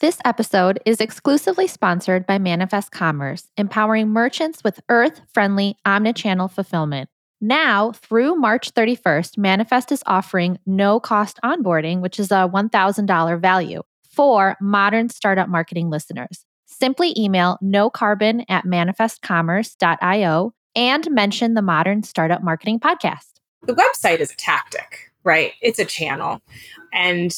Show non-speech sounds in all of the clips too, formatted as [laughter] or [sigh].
This episode is exclusively sponsored by Manifest Commerce, empowering merchants with earth friendly omnichannel fulfillment. Now, through March 31st, Manifest is offering no cost onboarding, which is a $1,000 value for modern startup marketing listeners. Simply email no carbon at manifestcommerce.io and mention the Modern Startup Marketing Podcast. The website is a tactic, right? It's a channel. And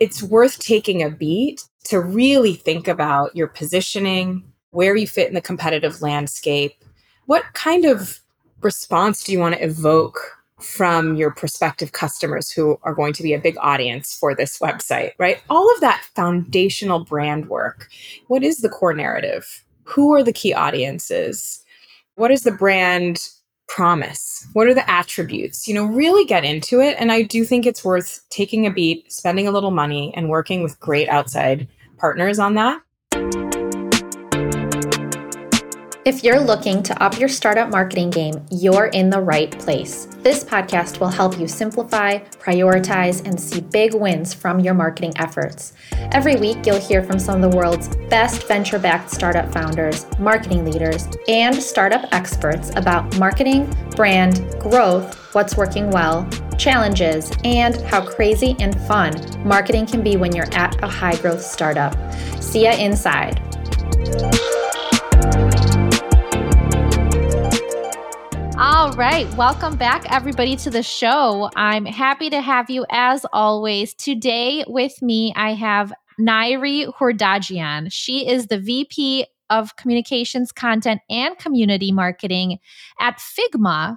it's worth taking a beat to really think about your positioning, where you fit in the competitive landscape. What kind of response do you want to evoke from your prospective customers who are going to be a big audience for this website, right? All of that foundational brand work. What is the core narrative? Who are the key audiences? What is the brand promise? What are the attributes? You know, really get into it. And I do think it's worth taking a beat, spending a little money, and working with great outside partners on that. If you're looking to up your startup marketing game, you're in the right place. This podcast will help you simplify, prioritize, and see big wins from your marketing efforts. Every week, you'll hear from some of the world's best venture backed startup founders, marketing leaders, and startup experts about marketing, brand, growth, what's working well, challenges, and how crazy and fun marketing can be when you're at a high growth startup. See ya inside. All right. Welcome back, everybody, to the show. I'm happy to have you as always. Today with me, I have Nairi Hourdajian. She is the VP of Communications, Content, and Community Marketing at Figma,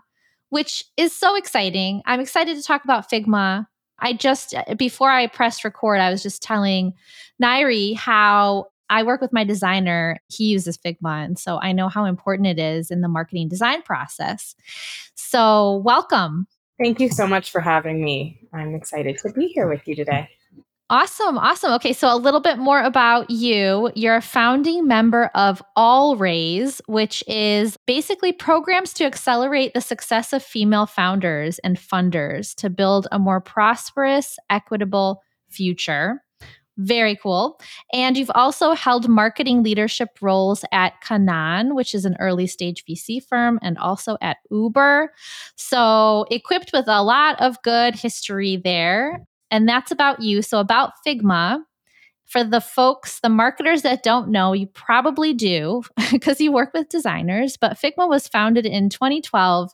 which is so exciting. I'm excited to talk about Figma. I just, uh, before I pressed record, I was just telling Nairi how I work with my designer. He uses Figma. And so I know how important it is in the marketing design process. So, welcome. Thank you so much for having me. I'm excited to be here with you today. Awesome. Awesome. Okay. So, a little bit more about you. You're a founding member of All Raise, which is basically programs to accelerate the success of female founders and funders to build a more prosperous, equitable future. Very cool. And you've also held marketing leadership roles at Canaan, which is an early stage VC firm, and also at Uber. So, equipped with a lot of good history there. And that's about you. So, about Figma, for the folks, the marketers that don't know, you probably do [laughs] because you work with designers, but Figma was founded in 2012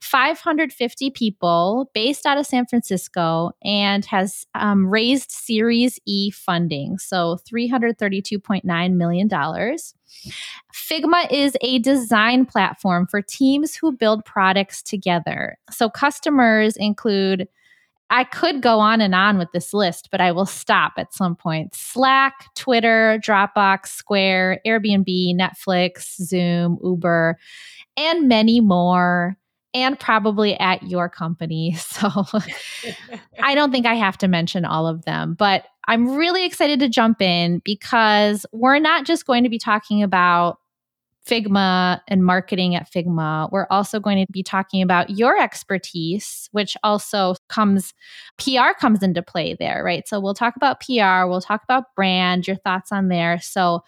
550 people based out of San Francisco and has um, raised Series E funding, so $332.9 million. Figma is a design platform for teams who build products together. So customers include I could go on and on with this list, but I will stop at some point. Slack, Twitter, Dropbox, Square, Airbnb, Netflix, Zoom, Uber, and many more and probably at your company. [laughs] So [laughs] I don't think I have to mention all of them, but I'm really excited to jump in because we're not just going to be talking about Figma and marketing at Figma. We're also going to be talking about your expertise, which also comes, PR comes into play there, right? So we'll talk about PR, we'll talk about brand, your thoughts on there. So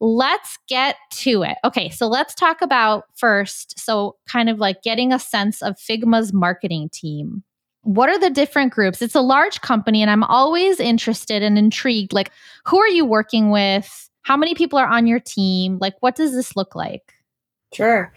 let's get to it. Okay, so let's talk about first, so kind of like getting a sense of Figma's marketing team. What are the different groups? It's a large company, and I'm always interested and intrigued. Like, who are you working with? How many people are on your team? Like, what does this look like? Sure.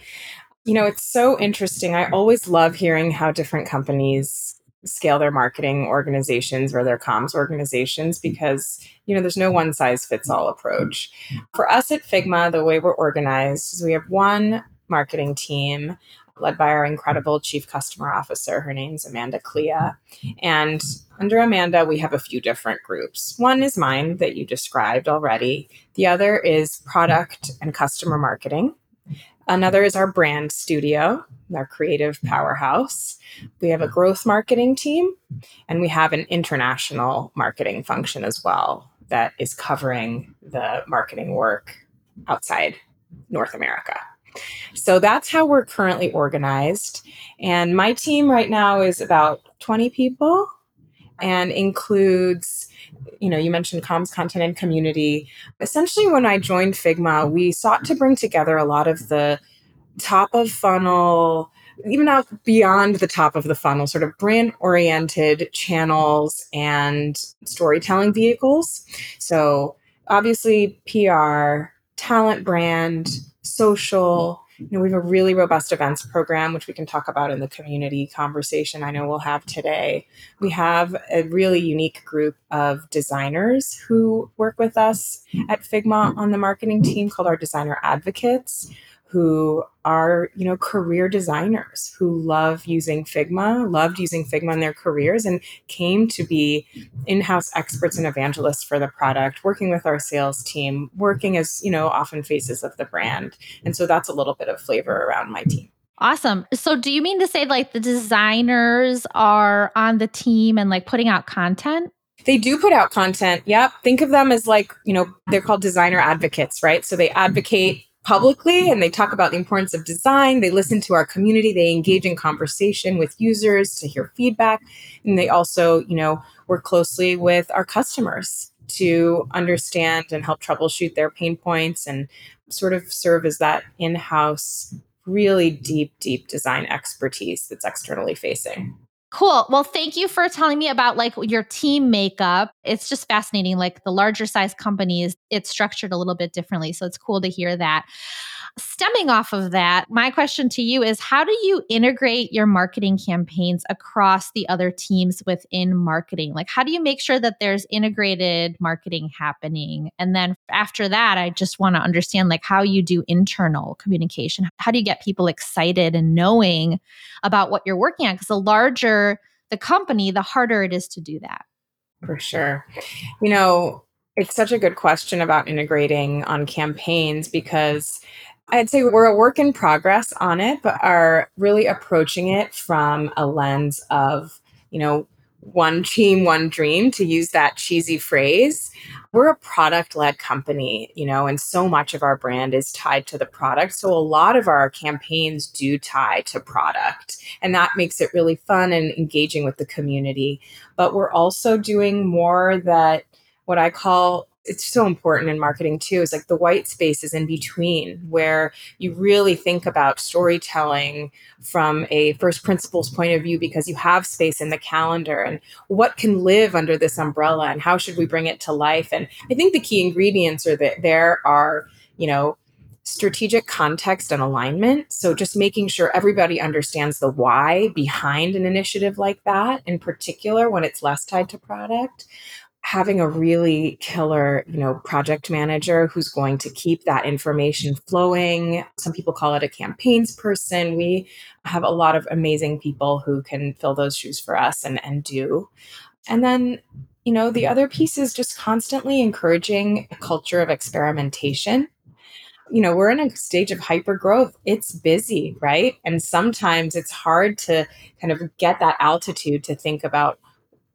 You know, it's so interesting. I always love hearing how different companies scale their marketing organizations or their comms organizations because, you know, there's no one size fits all approach. For us at Figma, the way we're organized is we have one marketing team led by our incredible chief customer officer. Her name's Amanda Kleha. And under Amanda, we have a few different groups. One is mine that you described already, the other is product and customer marketing. Another is our brand studio, our creative powerhouse. We have a growth marketing team, and we have an international marketing function as well that is covering the marketing work outside North America. So that's how we're currently organized. And my team right now is about 20 people and includes you know, you mentioned comms, content, and community. Essentially, when I joined Figma, we sought to bring together a lot of the top of funnel, even out beyond the top of the funnel, sort of brand oriented channels and storytelling vehicles. So, obviously, PR, talent brand, social, you know, we have a really robust events program, which we can talk about in the community conversation I know we'll have today. We have a really unique group of designers who work with us at Figma on the marketing team called our designer advocates who are, you know, career designers who love using Figma, loved using Figma in their careers, and came to be in house experts and evangelists for the product, working with our sales team, working as, you know, often faces of the brand. And so that's a little bit of flavor around my team. Awesome. So do you mean to say like the designers are on the team and like putting out content? They do put out content. Yep. Think of them as like, you know, they're called designer advocates, right? So they advocate publicly and they talk about the importance of design. They listen to our community. They engage in conversation with users to hear feedback. And they also, you know, work closely with our customers to understand and help troubleshoot their pain points and sort of serve as that in house, really deep, deep design expertise that's externally facing. Cool. Well, thank you for telling me about like your team makeup. It's just fascinating. Like the larger size companies, it's structured a little bit differently. So it's cool to hear that. Stemming off of that, my question to you is how do you integrate your marketing campaigns across the other teams within marketing? Like, how do you make sure that there's integrated marketing happening? And then after that, I just want to understand like how you do internal communication. How do you get people excited and knowing about what you're working on? Because the larger the company, the harder it is to do that. For sure. You know, it's such a good question about integrating on campaigns because I'd say we're a work in progress on it, but are really approaching it from a lens of, you know, one team, one dream, to use that cheesy phrase. We're a product led company, you know, and so much of our brand is tied to the product. So a lot of our campaigns do tie to product, and that makes it really fun and engaging with the community. But we're also doing more that what I call it's so important in marketing too is like the white spaces in between where you really think about storytelling from a first principles point of view because you have space in the calendar and what can live under this umbrella and how should we bring it to life and i think the key ingredients are that there are you know strategic context and alignment. So, just making sure everybody understands the why behind an initiative like that, in particular when it's less tied to product having a really killer, you know, project manager who's going to keep that information flowing. Some people call it a campaigns person. We have a lot of amazing people who can fill those shoes for us and, and do. And then, you know, the other piece is just constantly encouraging a culture of experimentation. You know, we're in a stage of hyper growth. It's busy, right? And sometimes it's hard to kind of get that altitude to think about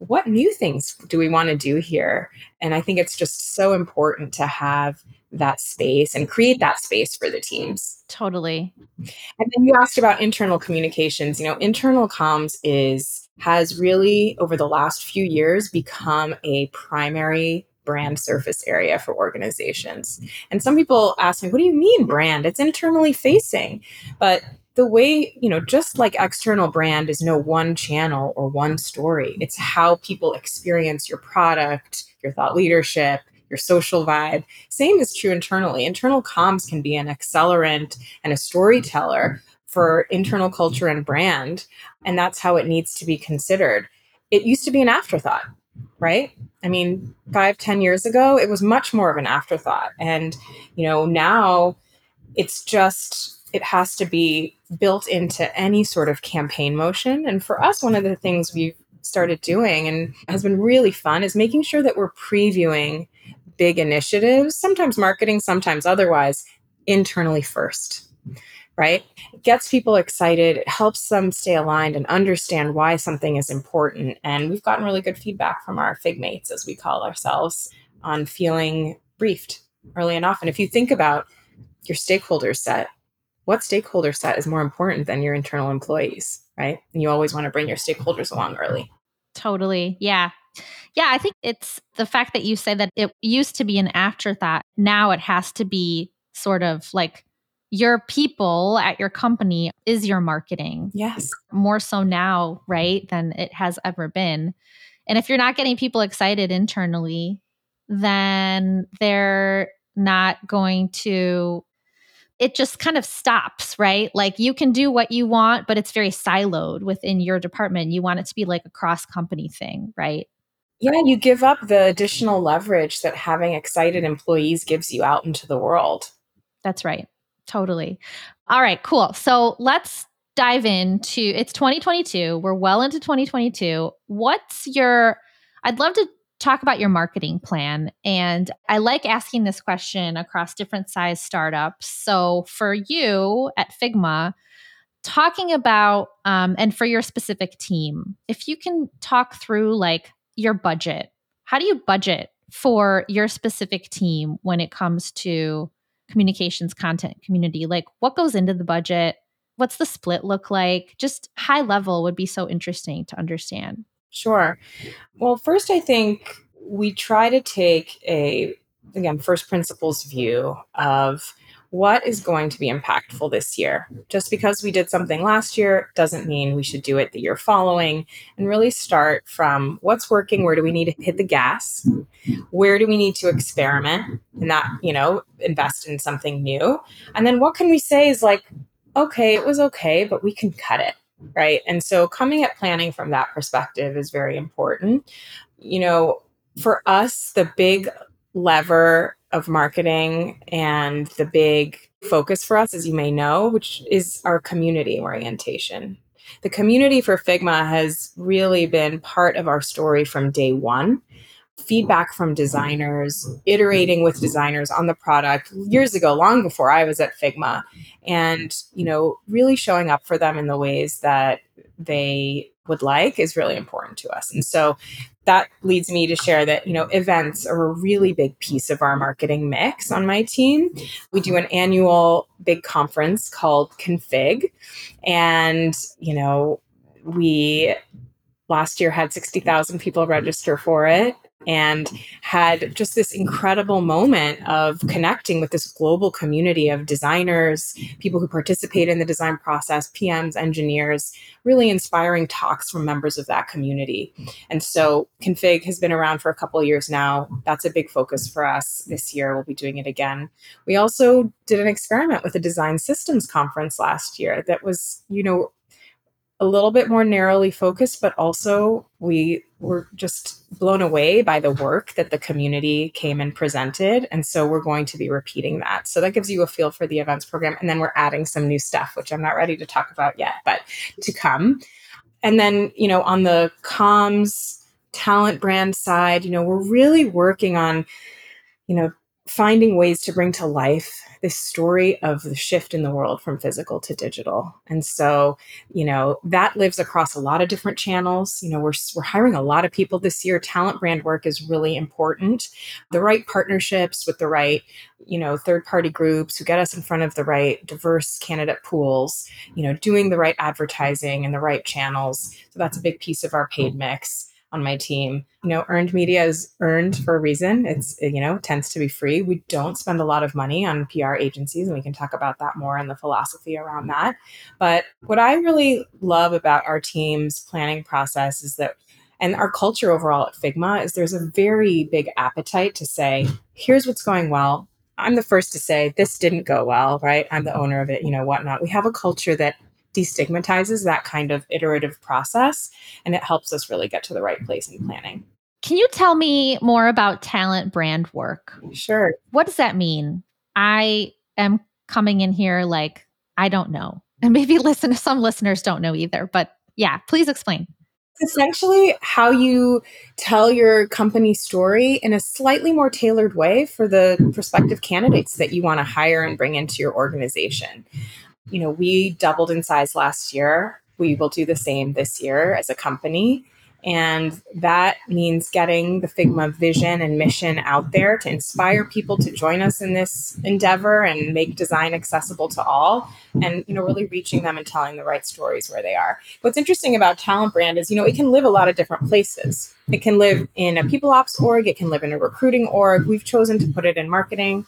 what new things do we want to do here? And I think it's just so important to have that space and create that space for the teams. Totally. And then you asked about internal communications. You know, internal comms is has really over the last few years become a primary brand surface area for organizations. And some people ask me, what do you mean brand? It's internally facing. But the way, you know, just like external brand is no one channel or one story, it's how people experience your product, your thought leadership, your social vibe. Same is true internally. Internal comms can be an accelerant and a storyteller for internal culture and brand. And that's how it needs to be considered. It used to be an afterthought, right? I mean, five, ten years ago, it was much more of an afterthought. And, you know, now it's just it has to be built into any sort of campaign motion. And for us, one of the things we've started doing and has been really fun is making sure that we're previewing big initiatives, sometimes marketing, sometimes otherwise, internally first. Right? It gets people excited. It helps them stay aligned and understand why something is important. And we've gotten really good feedback from our figmates, as we call ourselves, on feeling briefed early and often. if you think about your stakeholder set, what stakeholder set is more important than your internal employees, right? And you always want to bring your stakeholders along early. Totally. Yeah. Yeah, I think it's the fact that you say that it used to be an afterthought. Now it has to be sort of like your people at your company is your marketing. Yes. More so now, right, than it has ever been. And if you're not getting people excited internally, then they're not going to it just kind of stops, right? Like you can do what you want, but it's very siloed within your department. You want it to be like a cross company thing, right? Yeah, you give up the additional leverage that having excited employees gives you out into the world. That's right. Totally. All right, cool. So let's dive into it's 2022. We're well into 2022. What's your I'd love to talk about your marketing plan. And I like asking this question across different size startups. So for you at Figma, talking about, um, and for your specific team, if you can talk through like your budget, how do you budget for your specific team when it comes to communications content community? Like what goes into the budget? What's the split look like? Just high level would be so interesting to understand. Sure. Well, first, I think we try to take a, again, first principles view of what is going to be impactful this year. Just because we did something last year doesn't mean we should do it the year following and really start from what's working, where do we need to hit the gas, where do we need to experiment and not, you know, invest in something new. And then what can we say is like, okay, it was okay, but we can cut it right? And so coming at planning from that perspective is very important. You know, for us, the big lever of marketing and the big focus for us, as you may know, which is our community orientation. The community for Figma has really been part of our story from day one feedback from designers, iterating with designers on the product years ago, long before I was at Figma, and you know, really showing up for them in the ways that they would like is really important to us. And so that leads me to share that you know events are a really big piece of our marketing mix on my team we do an annual big conference called config and you know we last year had 60,000 people register for it and had just this incredible moment of connecting with this global community of designers, people who participate in the design process, PMs, engineers, really inspiring talks from members of that community. And so Config has been around for a couple of years now. That's a big focus for us this year. We'll be doing it again. We also did an experiment with a design systems conference last year that was, you know, a little bit more narrowly focused, but also we were just blown away by the work that the community came and presented. And so we're going to be repeating that. So that gives you a feel for the events program. And then we're adding some new stuff, which I'm not ready to talk about yet, but to come. And then, you know, on the comms talent brand side, you know, we're really working on, you know, finding ways to bring to life this story of the shift in the world from physical to digital. And so, you know, that lives across a lot of different channels. You know, we're, we're hiring a lot of people this year. Talent brand work is really important. The right partnerships with the right, you know, third party groups who get us in front of the right diverse candidate pools, you know, doing the right advertising and the right channels. So that's a big piece of our paid mix on my team. You know, earned media is earned for a reason. It's, you know, tends to be free. We don't spend a lot of money on PR agencies, and we can talk about that more and the philosophy around that. But what I really love about our team's planning process is that and our culture overall at Figma is there's a very big appetite to say, here's what's going well. I'm the first to say this didn't go well, right? I'm the owner of it, you know, whatnot. We have a culture that destigmatizes that kind of iterative process and it helps us really get to the right place in planning. Can you tell me more about talent brand work? Sure. What does that mean? I am coming in here like I don't know. [laughs] And maybe listen some listeners don't know either, but yeah, please explain. It's essentially how you tell your company story in a slightly more tailored way for the prospective candidates that you want to hire and bring into your organization you know, we doubled in size last year. We mm-hmm. will do the same this year as a company. And that means getting the Figma vision and mission out there to inspire people to join us in this endeavor and make design accessible to all mm-hmm. and you know really reaching them and telling the right stories where they are. What's interesting about Talent Brand is you know it can live a lot of different places. It can live in a people ops org, it can live in a recruiting org. We've chosen to put it in marketing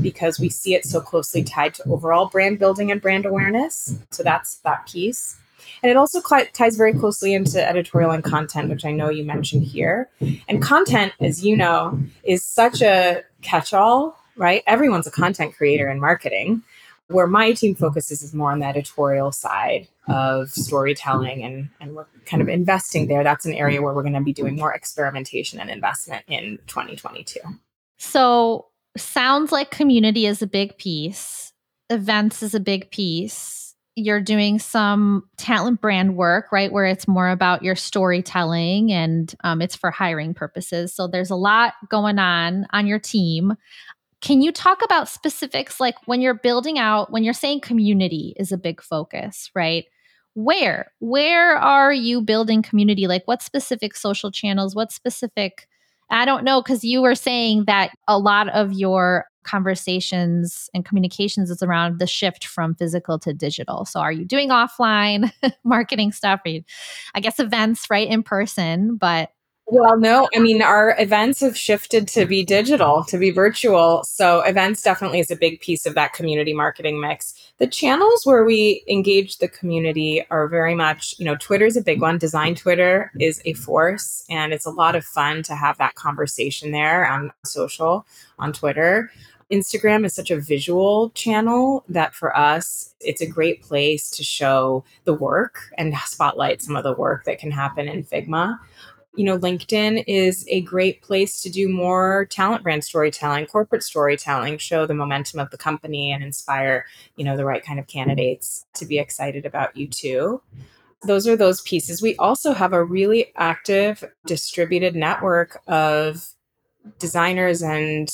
because we see it so closely tied to overall brand building and brand awareness. So that's that piece. And it also cl- ties very closely into editorial and content, which I know you mentioned here. And content, as you know, is such a catch all, right? Everyone's a content creator in marketing. Where my team focuses is more on the editorial side of storytelling, and, and we're kind of investing there. That's an area where we're going to be doing more experimentation and investment in 2022. So, sounds like community is a big piece, events is a big piece you're doing some talent brand work, right? Where it's more about your storytelling and um, it's for hiring purposes. So there's a lot going on on your team. Can you talk about specifics like when you're building out, when you're saying community is a big focus, right? Where? Where are you building community? Like what specific social channels? What specific I don't know because you were saying that a lot of your conversations and communications is around the shift from physical to digital. So are you doing offline [laughs] marketing stuff? Or you, I guess events, right, in person, but well, no, I mean, our events have shifted to be digital, to be virtual. So, events definitely is a big piece of that community marketing mix. The channels where we engage the community are very much, you know, Twitter is a big one. Design Twitter is a force, and it's a lot of fun to have that conversation there on social, on Twitter. Instagram is such a visual channel that for us, it's a great place to show the work and spotlight some of the work that can happen in Figma. You know, LinkedIn is a great place to do more talent brand storytelling, corporate storytelling, show the momentum of the company and inspire, you know, the right kind of candidates to be excited about you too those are those pieces. We also have a really active distributed network of designers and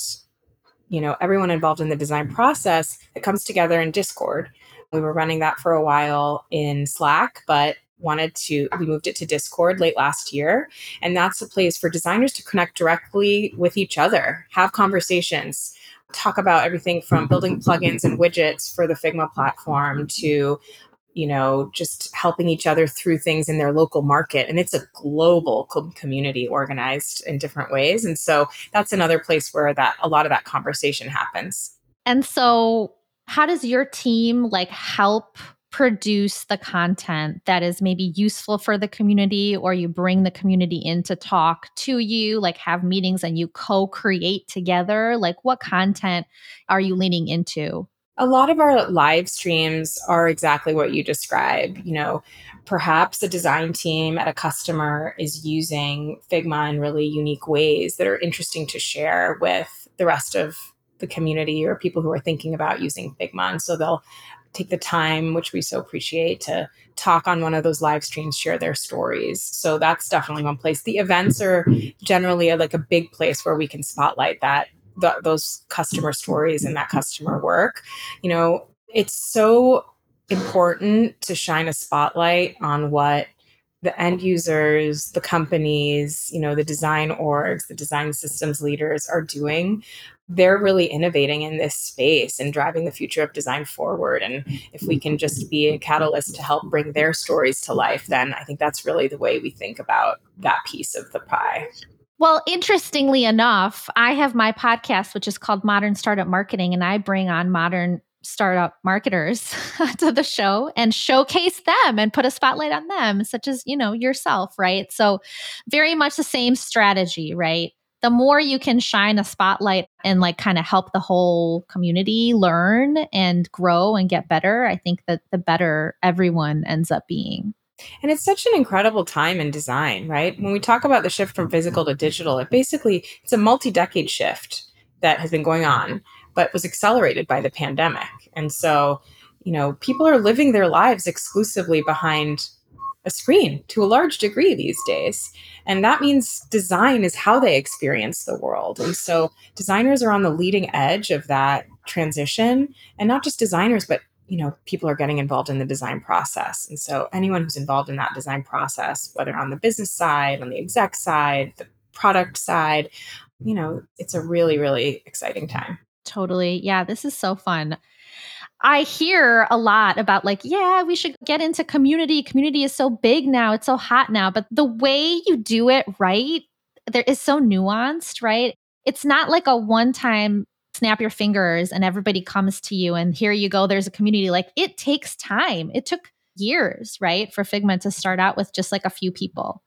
you know everyone involved in the design process that comes together in discord we were running that for a while in slack but wanted to we moved it to discord late last year and that's a place for designers to connect directly with each other have conversations talk about everything from building plugins and widgets for the figma platform to you know, just helping each other through things in their local market. And it's a global community organized in different ways. And so that's another place where that a lot of that conversation happens. And so how does your team like help produce the content that is maybe useful for the community or you bring the community in to talk to you like have meetings and you co-create together like what content are you leaning into a lot of our live streams are exactly what you describe. You know, perhaps a design team at a customer is using Figma in really unique ways that are interesting to share with the rest of the community or people who are thinking about using Figma. And so they'll take the time, which we so appreciate, to talk on one of those live streams, share their stories. So that's definitely one place. The events are generally a, like a big place where we can spotlight that those customer stories and that customer work. You know, it's so important to shine a spotlight on what the end users, the companies, you know, the design orgs, the design systems leaders are doing. They're really innovating in this space and driving the future of design forward. And if we can just be a catalyst to help bring their stories to life, then I think that's really the way we think about that piece of the pie. Well, interestingly enough, I have my podcast, which is called Modern Startup Marketing, and I bring on modern startup marketers [laughs] to the show and showcase them and put a spotlight on them, such as, you know, yourself, right? So, very much the same strategy, right? The more you can shine a spotlight and like kind of help the whole community learn and grow and get better, I think that the better everyone ends up being. And it's such an incredible time in design, right? When we talk about the shift from physical to digital, it basically it's a multi-decade shift that has been going on, but was accelerated by the pandemic. And so, you know, people are living their lives exclusively behind a screen to a large degree these days. And that means design is how they experience the world. And so designers are on the leading edge of that transition. And not just designers but you know people are getting involved in the design process. And so anyone who's involved in that design process whether on the business side on the exec side the product side you know it's a really really exciting time. Totally. Yeah this is so fun I hear a lot about like, yeah, we should get into community. Community is so big now. It's so hot now. But the way you do it right, there is so nuanced, right? It's not like a one time snap your fingers and everybody comes to you and here you go there's a community like it takes time it took years right for figma to start out with just like a few people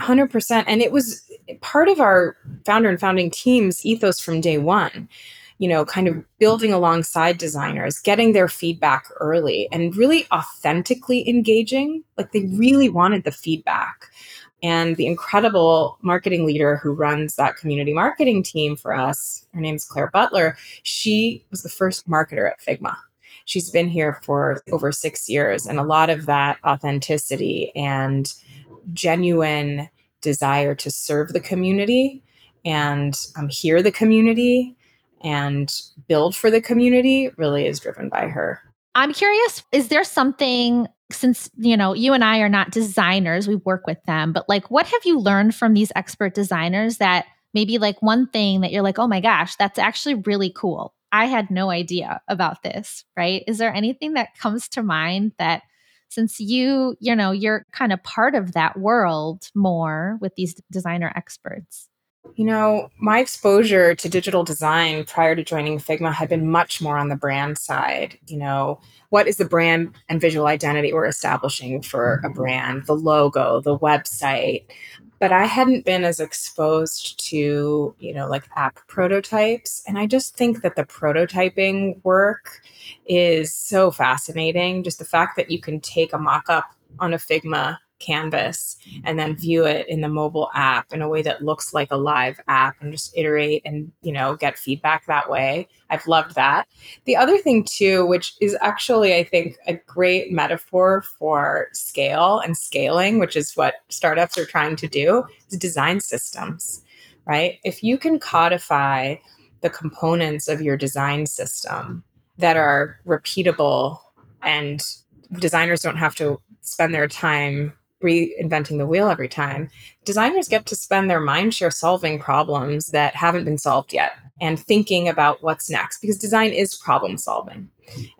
100% and it was part of our founder and founding team's ethos from day one you know kind of building alongside designers getting their feedback early and really authentically engaging like they really wanted the feedback and the incredible marketing leader who runs that community marketing team for us, her name's Claire Butler, she was the first marketer at Figma. She's been here for over six years, and a lot of that authenticity and genuine desire to serve the community and um, hear the community and build for the community really is driven by her. I'm curious, is there something since you know you and I are not designers, we work with them, but like what have you learned from these expert designers that maybe like one thing that you're like, "Oh my gosh, that's actually really cool. I had no idea about this." Right? Is there anything that comes to mind that since you, you know, you're kind of part of that world more with these designer experts? You know, my exposure to digital design prior to joining Figma had been much more on the brand side. You know, what is the brand and visual identity we're establishing for a mm-hmm. brand, the logo, the website. But I hadn't been as exposed to, you know, like app prototypes. And I just think that the prototyping work is so fascinating. Just the fact that you can take a mock up on a Figma canvas mm-hmm. and then view it in the mobile app in a way that looks like a live app and just iterate and you know get feedback that way. I've loved that. The other thing too which is actually i think a great metaphor for scale and scaling which is what startups are trying to do is design systems right? If you can codify the components of your design system that are repeatable and designers don't have to spend their time reinventing the wheel every time. Designers get to spend their mind share solving problems that haven't been solved yet and thinking about what's next because design is problem solving.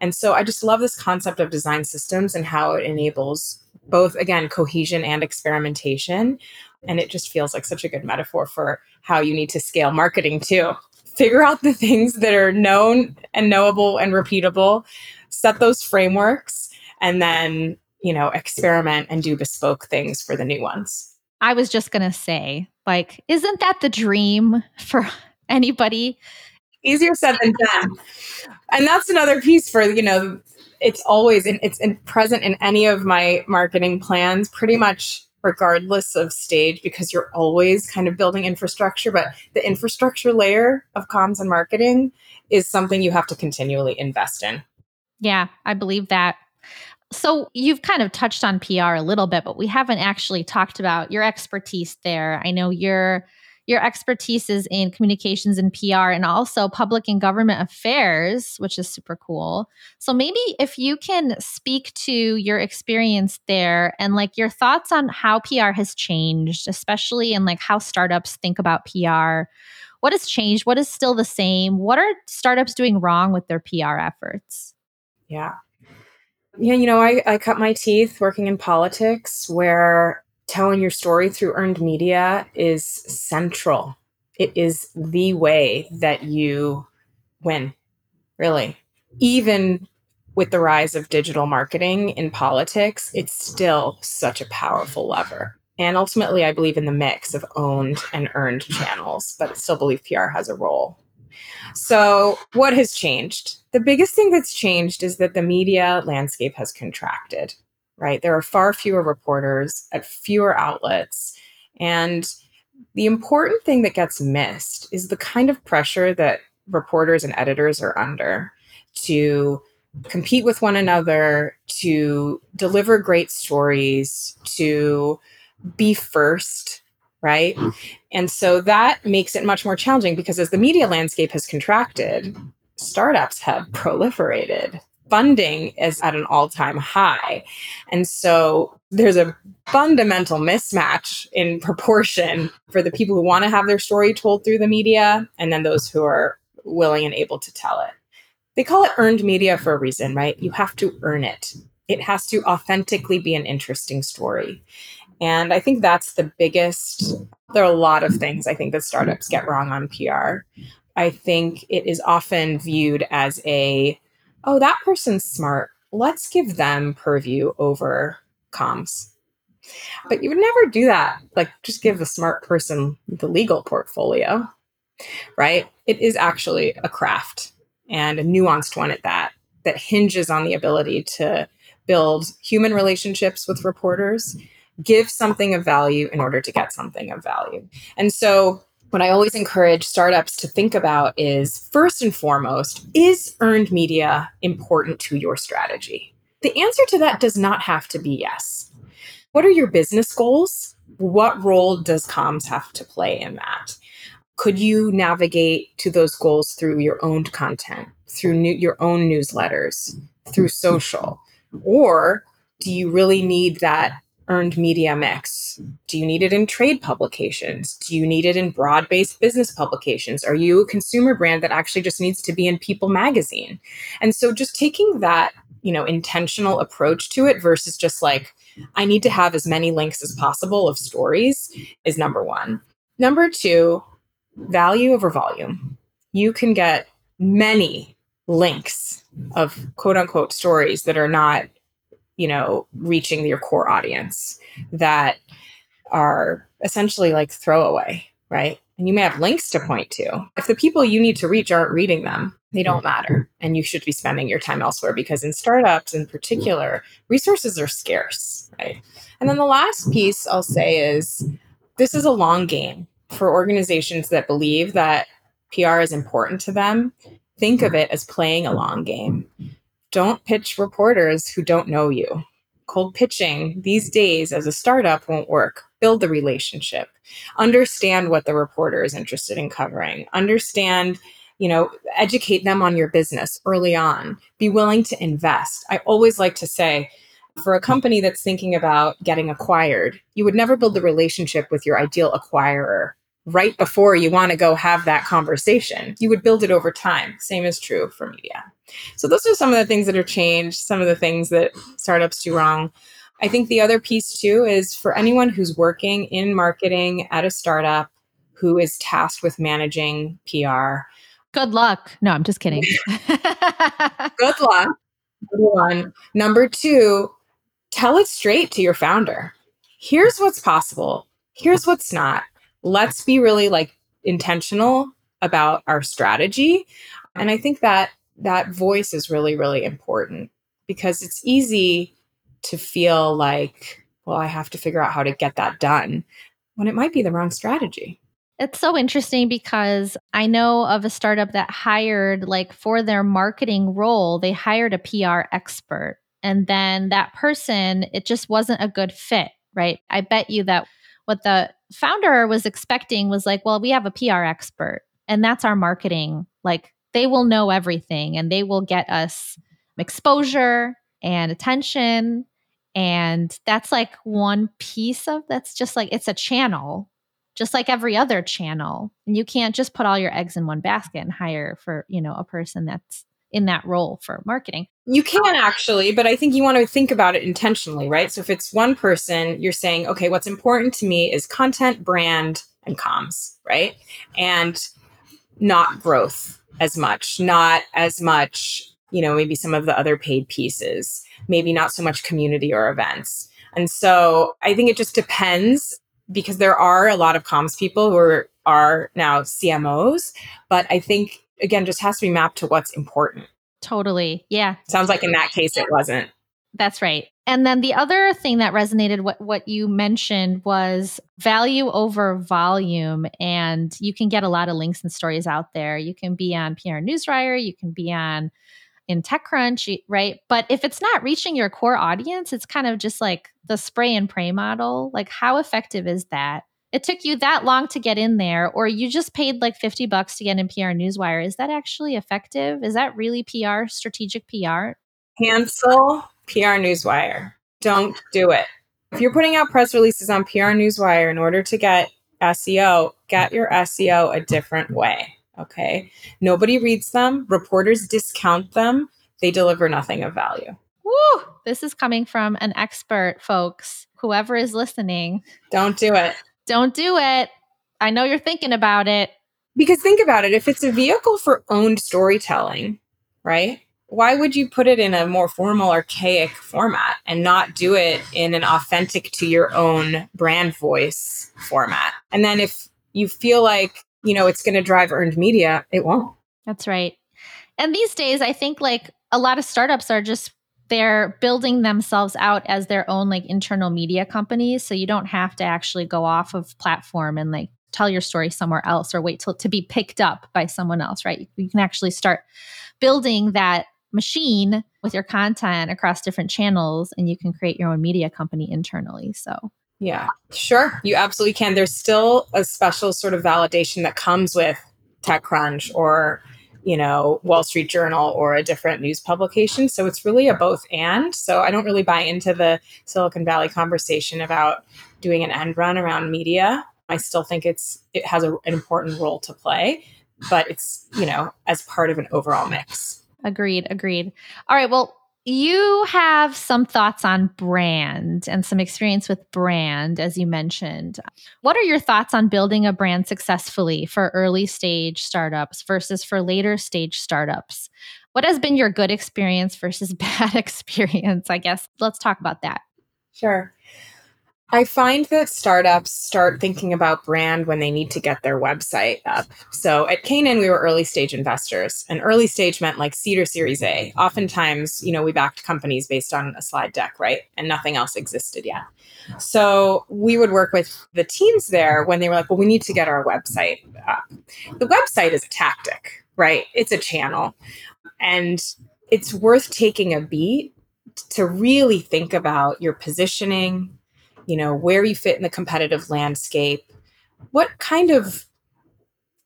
And so I just love this concept of design systems and how it enables both, again, cohesion and experimentation. And it just feels like such a good metaphor for how you need to scale marketing too. [laughs] Figure out the things that are known and knowable and repeatable, set those frameworks, and then you know, experiment and do bespoke things for the new ones. I was just going to say, like, isn't that the dream for [laughs] anybody? Easier said than done. And that's another piece for, you know, it's always in, it's in, present in any of my marketing plans pretty much regardless of stage because you're always kind of building infrastructure but the infrastructure layer of comms and marketing is something you have to continually invest in yeah i believe that so you've kind of touched on PR a little bit, but we haven't actually talked about your expertise there. I know your your expertise is in communications and PR and also public and government affairs, which is super cool. So maybe if you can speak to your experience there and like your thoughts on how PR has changed, especially in like how startups think about PR. What has changed? What is still the same? What are startups doing wrong with their PR efforts? Yeah yeah, you know, I, I cut my teeth working in politics where telling your story through earned media is central. It is the way that you win, really. Even with the rise of digital marketing in politics, it's still such a powerful lever. And ultimately, I believe in the mix of owned and earned channels, but still believe PR has a role. So, what has changed? The biggest thing that's changed is that the media landscape has contracted, right? There are far fewer reporters at fewer outlets. And the important thing that gets missed is the kind of pressure that reporters and editors are under to compete with one another, to deliver great stories, to be first right? And so that makes it much more challenging because as the media landscape has contracted, startups have proliferated, funding is at an all time high. And so there's a fundamental mismatch in proportion for the people who want to have their story told through the media and then those who are willing and able to tell it. They call it earned media for a reason, right? You have to earn it. It has to authentically be an interesting story. And I think that's the biggest. There are a lot of things I think that startups get wrong on PR. I think it is often viewed as a oh, that person's smart. Let's give them purview over comms. But you would never do that. Like, just give the smart person the legal portfolio, right? It is actually a craft and a nuanced one at that, that hinges on the ability to build human relationships with reporters, give something of value in order to get something of value. And so, what I always encourage startups to think about is first and foremost, is earned media important to your strategy? The answer to that does not have to be yes. What are your business goals? What role does comms have to play in that? Could you navigate to those goals through your own content, through new, your own newsletters, through social? Or do you really need that earned media mix? Do you need it in trade publications? Do you need it in broad based business publications? Are you a consumer brand that actually just needs to be in People magazine? And so just taking that, you know, intentional approach to it versus just like, I need to have as many links as possible of stories is number one. Number two, value over volume. You can get many links of quote unquote stories that are not you know, reaching your core audience that are essentially like throwaway, right? And you may have links to point to. If the people you need to reach aren't reading them, they don't matter. And you should be spending your time elsewhere because in startups in particular, resources are scarce, right? And then the last piece I'll say is this is a long game for organizations that believe that PR is important to them. Think of it as playing a long game don't pitch reporters who don't know you. Cold pitching these days as a startup won't work. Build the relationship. Understand what the reporter is interested in covering. Understand, you know, educate them on your business early on. Be willing to invest. I always like to say, for a company that's thinking about getting acquired, you would never build the relationship with your ideal acquirer right before you want to go have that conversation. You would build it over time. Same is true for media. So those are some of the things that are changed, some of the things that startups do wrong. I think the other piece too is for anyone who's working in marketing at a startup who is tasked with managing PR. Good luck. No, I'm just kidding. [laughs] [laughs] Good luck. Number one. Number two, tell it straight to your founder. Here's what's possible. Here's what's not let's be really like intentional about our strategy. And I think that that voice is really, really important because it's easy to feel like, well, I have to figure out how to get that done when it might be the wrong strategy. It's so interesting because I know of a startup that hired, like, for their marketing role, they hired a PR expert. And then that person, it just wasn't a good fit, right? I bet you that what the founder was expecting was like, well, we have a PR expert and that's our marketing. Like they will know everything and they will get us exposure and attention. And that's like one piece of that's just like it's a channel, just like every other channel. And you can't just put all your eggs in one basket and hire for, you know, a person that's in that role for marketing. You can actually, but I think you want to think about it intentionally, right? So if it's one person, you're saying, okay, what's important to me is content, brand, and comms, right? And not growth as much, not as much, you know, maybe some of the other paid pieces, maybe not so much community or events. And so I think it just depends because there are a lot of comms people who are, are now CMOs, but I think again just has to be mapped to what's important. Totally. Yeah. Sounds like in that case it wasn't. That's right. And then the other thing that resonated what what you mentioned was value over volume and you can get a lot of links and stories out there. You can be on PR Newswire, you can be on in TechCrunch, right? But if it's not reaching your core audience, it's kind of just like the spray and pray model. Like how effective is that? it took you that long to get in there or you just paid like 50 bucks to get in PR Newswire. Is that actually effective? Is that really PR, strategic PR? Cancel PR Newswire. Don't do it. If you're putting out press releases on PR Newswire in order to get SEO, get your SEO a different way. Okay. Nobody reads them. Reporters discount them. They deliver nothing of value. Woo! This is coming from an expert, folks. Whoever is listening, don't do it. Don't do it. I know you're thinking about it. Because think about it if it's a vehicle for owned storytelling, right? Why would you put it in a more formal, archaic format and not do it in an authentic to your own brand voice format? And then if you feel like, you know, it's going to drive earned media, it won't. That's right. And these days, I think like a lot of startups are just they're building themselves out as their own like internal media companies so you don't have to actually go off of platform and like tell your story somewhere else or wait till to be picked up by someone else right you can actually start building that machine with your content across different channels and you can create your own media company internally so yeah sure you absolutely can there's still a special sort of validation that comes with techcrunch or you know, Wall Street Journal or a different news publication. So it's really a both and. So I don't really buy into the Silicon Valley conversation about doing an end run around media. I still think it's it has a, an important role to play, but it's, you know, as part of an overall mix. Agreed, agreed. All right, well, you have some thoughts on brand and some experience with brand, as you mentioned. What are your thoughts on building a brand successfully for early stage startups versus for later stage startups? What has been your good experience versus [laughs] bad [laughs] experience? I guess let's talk about that. Sure. I find that startups start thinking about brand when they need to get their website up. So at Canaan, we were early stage investors, and early stage meant like seed or series A. Oftentimes, you know, we backed companies based on a slide deck, right? And nothing else existed yet. So we would work with the teams there when they were like, well, we need to get our website up. The website is a tactic, right? It's a channel. And it's worth taking a beat to really think about your positioning, you know, where you fit in the competitive landscape. What kind of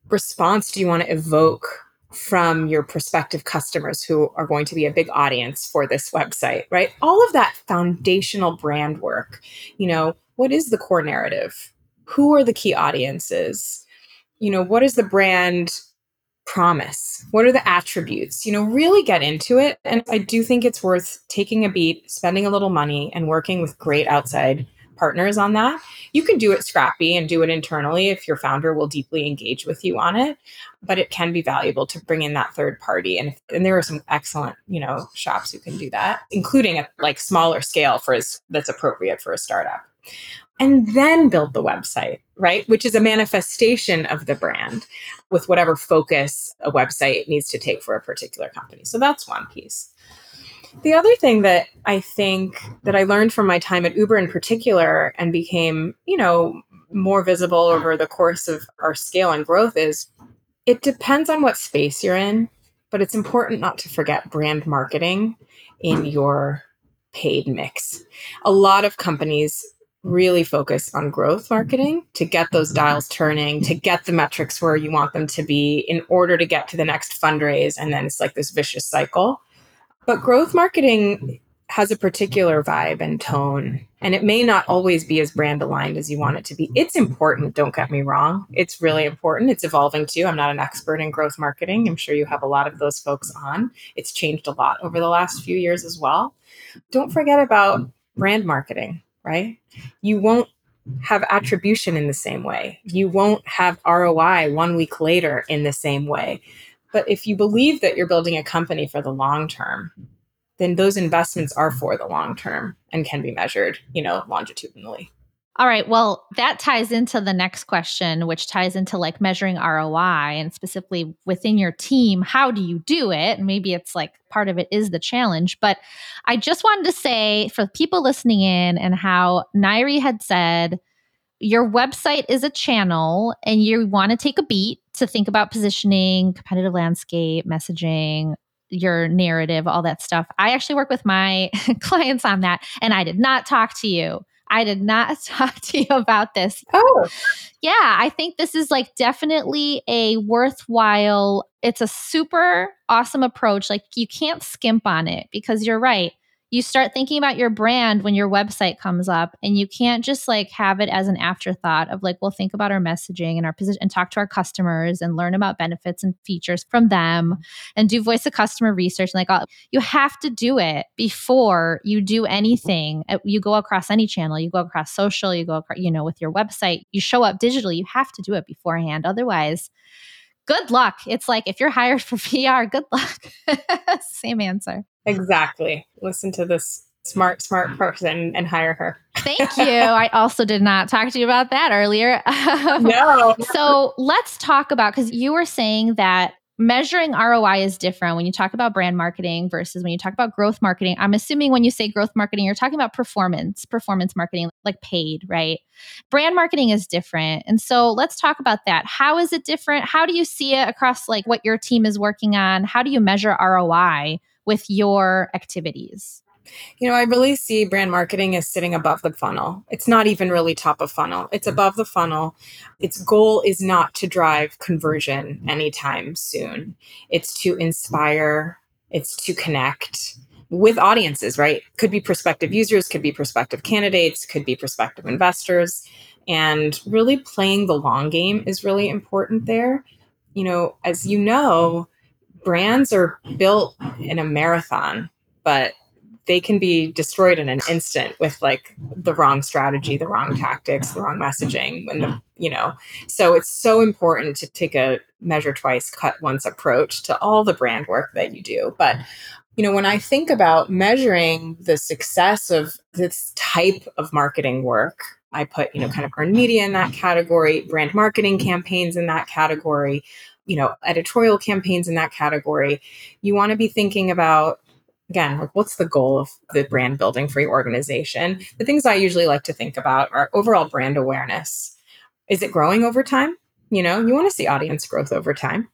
response do you want to evoke from your prospective customers who are going to be a big audience for this website, right? All of that foundational brand work. You know, what is the core narrative? Who are the key audiences? You know, what is the brand promise? What are the attributes? You know, really get into it. And I do think it's worth taking a beat, spending a little money, and working with great outside partners on that. You can do it scrappy and do it internally if your founder will deeply engage with you on it, but it can be valuable to bring in that third party. And, if, and there are some excellent, you know, shops who can do that, including a like smaller scale for as, that's appropriate for a startup. And then build the website, right? Which is a manifestation of the brand with whatever focus a website needs to take for a particular company. So that's one piece. The other thing that I think that I learned from my time at Uber in particular and became, you know, more visible over the course of our scale and growth is it depends on what space you're in, but it's important not to forget brand marketing in your paid mix. A lot of companies really focus on growth marketing to get those dials turning, to get the metrics where you want them to be in order to get to the next fundraise. And then it's like this vicious cycle. But growth marketing has a particular vibe and tone, and it may not always be as brand aligned as you want it to be. It's important, don't get me wrong. It's really important. It's evolving too. I'm not an expert in growth marketing. I'm sure you have a lot of those folks on. It's changed a lot over the last few years as well. Don't forget about brand marketing, right? You won't have attribution in the same way. You won't have ROI one week later in the same way. But if you believe that you're building a company for the long term, then those investments are for the long term and can be measured, you know, longitudinally. All right. Well, that ties into the next question, which ties into like measuring ROI and specifically within your team. How do you do it? And maybe it's like part of it is the challenge. But I just wanted to say for people listening in and how Nairi had said, your website is a channel and you want to take a beat to think about positioning, competitive landscape, messaging, your narrative, all that stuff. I actually work with my [laughs] clients on that and I did not talk to you. I did not [laughs] talk to you about this. Oh, yeah, I think this is like definitely a worthwhile, it's a super awesome approach. Like you can't skimp on it because you're right you start thinking about your brand when your website comes up and you can't just like have it as an afterthought of like we'll think about our messaging and our position and talk to our customers and learn about benefits and features from them and do voice of customer research and like all, you have to do it before you do anything uh, you go across any channel you go across social you go across, you know with your website you show up digitally you have to do it beforehand otherwise good luck. It's like if you're hired for [laughs] PR, good luck. [laughs] Same answer. Exactly. Listen to this smart, smart mm. person and hire her. Thank [laughs] you. I also did not talk to you about that earlier. [laughs] Um, no. so let's talk about because you were saying that measuring ROI is different when you talk about brand marketing versus when you talk about growth marketing. I'm assuming when you say growth marketing, you're talking about performance, performance marketing, like paid, right? Brand marketing is different. And so let's talk about that. How is it different? How do you see it across like what your team is working on? How do you measure ROI with your activities? You know, I really see brand marketing as sitting above the funnel. It's not even really top of funnel, it's mm-hmm. above the funnel. Its goal is not to drive conversion anytime soon, it's to inspire, it's to connect with audiences, right? Could be prospective mm-hmm. users, could be prospective candidates, could be prospective investors. And really playing the long game is really important there. You know, as you know, brands are built in a marathon, but they can be destroyed in an instant with like the wrong strategy, the wrong tactics, the wrong messaging when the you know. So it's so important to take a measure twice, cut once approach to all the brand work that you do. But you know, when I think about measuring the success of this type of marketing work, I put, you know, kind of earned media in that category, brand marketing campaigns in that category, you know, editorial campaigns in that category. You want to be thinking about again, like what's the goal of the brand building for your organization? The things I usually like to think about are overall brand awareness. Is it growing over time? You know, you want to see audience growth over time.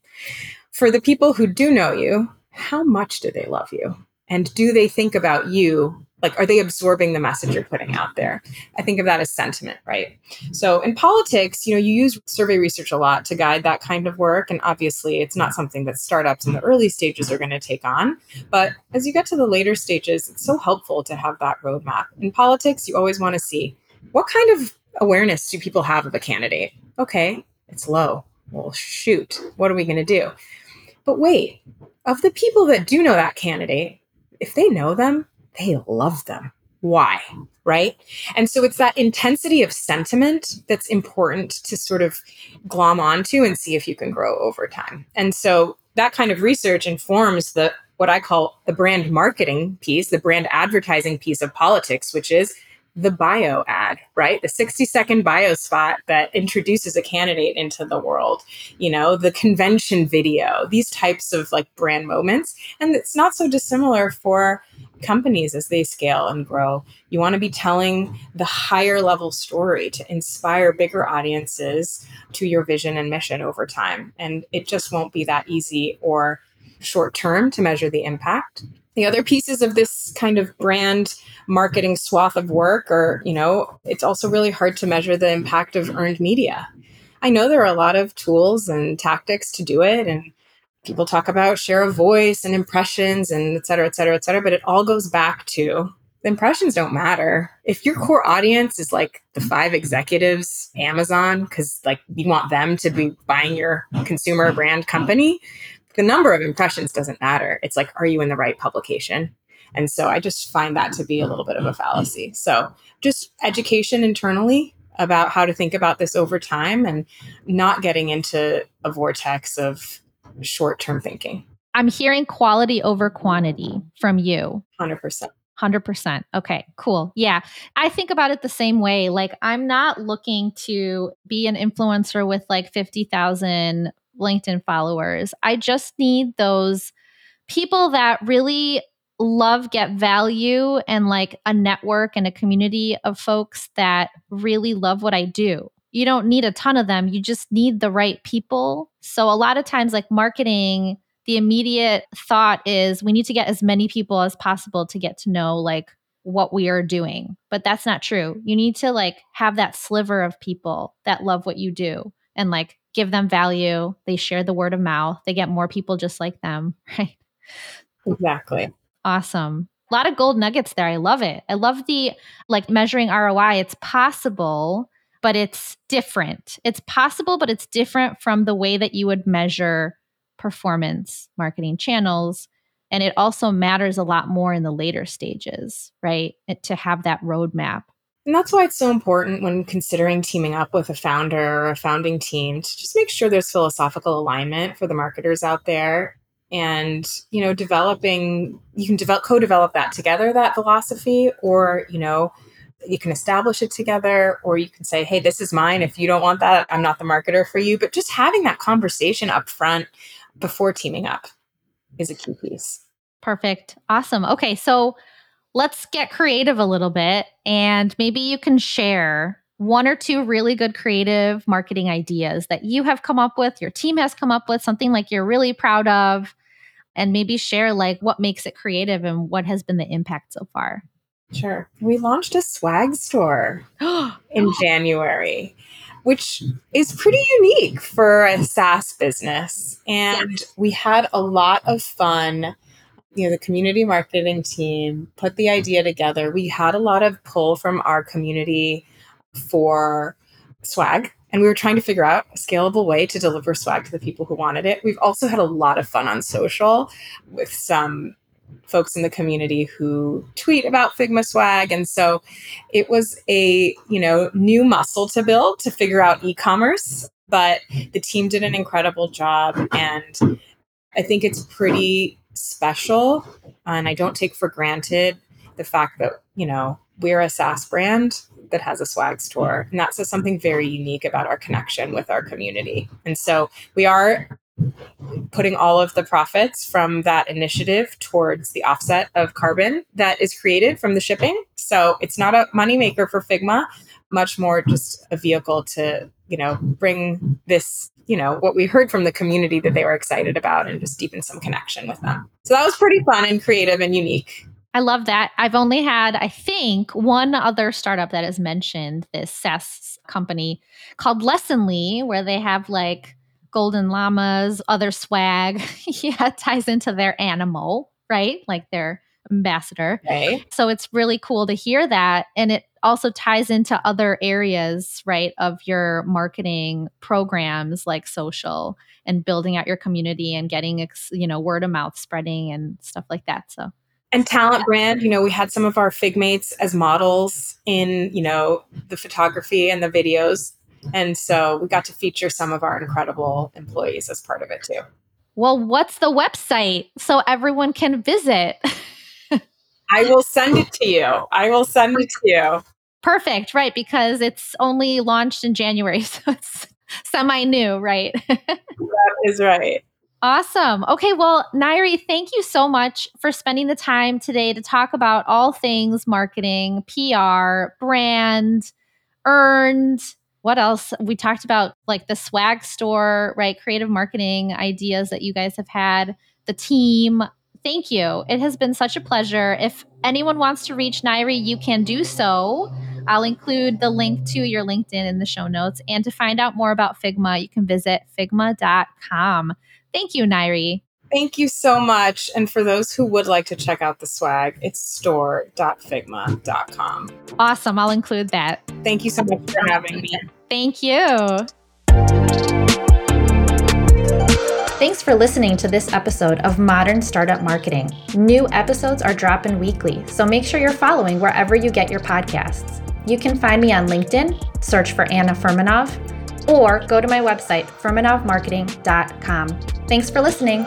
For the people who do know you, how much do they love you? And do they think about you like are they absorbing the message you're putting out there? I think of that as sentiment right? So in politics you know you use survey research a lot to guide that kind of work and obviously it's not something that startups in the early stages are going to take on but as you get to the later stages it's so helpful to have that roadmap. In politics you always want to see what kind of awareness do people have of a candidate? Okay it's low. Well shoot what are we going to do? But wait of the people that do know that candidate if they know them they love them. Why? Right. And so it's that intensity of sentiment that's important to sort of glom onto and see if you can grow over time. And so that kind of research informs the what I call the brand marketing piece, the brand advertising piece of politics, which is the bio ad, right? The 60 second bio spot that introduces a candidate into the world, you know, the convention video, these types of like brand moments. And it's not so dissimilar for companies as they scale and grow. You want to be telling the higher level story to inspire bigger audiences to your vision and mission over time. And it just won't be that easy or short term to measure the impact. The other pieces of this kind of brand marketing swath of work are, you know, it's also really hard to measure the impact of earned media. I know there are a lot of tools and tactics to do it, and people talk about share of voice and impressions and et cetera, et cetera, et cetera. But it all goes back to the impressions don't matter. If your core audience is like the five executives, Amazon, because like you want them to be buying your consumer brand company, the number of impressions doesn't matter. It's like, are you in the right publication? And so I just find that to be a little bit of a fallacy. So just education internally about how to think about this over time and not getting into a vortex of short term thinking. I'm hearing quality over quantity from you. 100%. 100%. Okay, cool. Yeah. I think about it the same way. Like, I'm not looking to be an influencer with like 50,000 LinkedIn followers. I just need those people that really love, get value, and like a network and a community of folks that really love what I do you don't need a ton of them. You just need the right people. So a lot of times, like marketing, the immediate thought is we need to get as many people as possible to get to know like what we are doing. But that's not true. You need to like have that sliver of people that love what you do and like give them value. They share the word of mouth. They get more people just like them, [laughs] right? Exactly. Awesome. A lot of gold nuggets there. I love it. I love the like measuring ROI. It's possible, but it's different. It's possible, but it's different from the way that you would measure performance marketing channels. And it also matters a lot more in the later stages, right? It, to have that roadmap. And that's why it's so important when considering teaming up with a founder or a founding team to just make sure there's philosophical alignment for the marketers out there. And you know developing you can develop co-develop that together that philosophy or you know you can establish it together or you can say hey this is mine. If you don't want that i'm not the marketer for you. But just having that conversation up front before teaming up is a key piece. Perfect. Awesome. Okay so let's get creative a little bit and maybe you can share one or two really good creative marketing ideas that you have come up with, your team has come up with, something like you're really proud of, and maybe share like what makes it creative and what has been the impact so far. Sure. We launched a swag store [gasps] oh. in January, which is pretty unique for a SaaS business. And we had a lot of fun. You know, the community marketing team put the idea together. We had a lot of pull from our community for swag and we were trying to figure out a scalable way to deliver swag to the people who wanted it. We've also had a lot of fun on social with some folks in the community who tweet about Figma swag and so it was a, you know, new muscle to build to figure out e-commerce, but the team did an incredible job and I think it's pretty special and I don't take for granted the fact that, you know, we're a SaaS brand that has a swag store. Mm-hmm. And that says something very unique about our connection with our community. And so we are putting all of the profits from that initiative towards the offset of carbon that is created from the shipping. So it's not a moneymaker for Figma, much more just a vehicle to, you know, bring this, you know, what we heard from the community that they were excited about and just deepen some connection with them. So that was pretty fun and creative and unique. I love that. I've only had, I think, one other startup that has mentioned this SaaS company called Lessonly, where they have like golden llamas, other swag. [laughs] yeah, ties into their animal, right? Like their ambassador. Okay. So it's really cool to hear that. And it also ties into other areas, right, of your marketing programs like social and building out your community and getting, you know, word of mouth spreading and stuff like that. So and talent brand you know we had some of our figmates as models in you know the photography and the videos and so we got to feature some of our incredible employees as part of it too well what's the website so everyone can visit [laughs] i will send it to you i will send it to you perfect right because it's only launched in january [laughs] so it's semi new right that is right Awesome. Okay, well, Nairi, thank you so much for spending the time today to talk about all things marketing, PR, brand, earned. What else? We talked about like the swag store, right? Creative marketing ideas that you guys have had, the team. Thank you. It has been such a pleasure. If anyone wants to reach Nairi, you can do so. I'll include the link to your LinkedIn in the show notes. And to find out more about Figma, you can visit figma.com. Thank you, Nairi. Thank you so much. And for those who would like to check out the swag, it's store.figma.com. Awesome. I'll include that. Thank you so much for having me. Thank you. Thanks for listening to this episode of Modern Startup Marketing. New episodes are dropping weekly, so make sure you're following wherever you get your podcasts. You can find me on LinkedIn, search for Anna Furmanov, or go to my website, furmanovmarketing.com. Thanks for listening.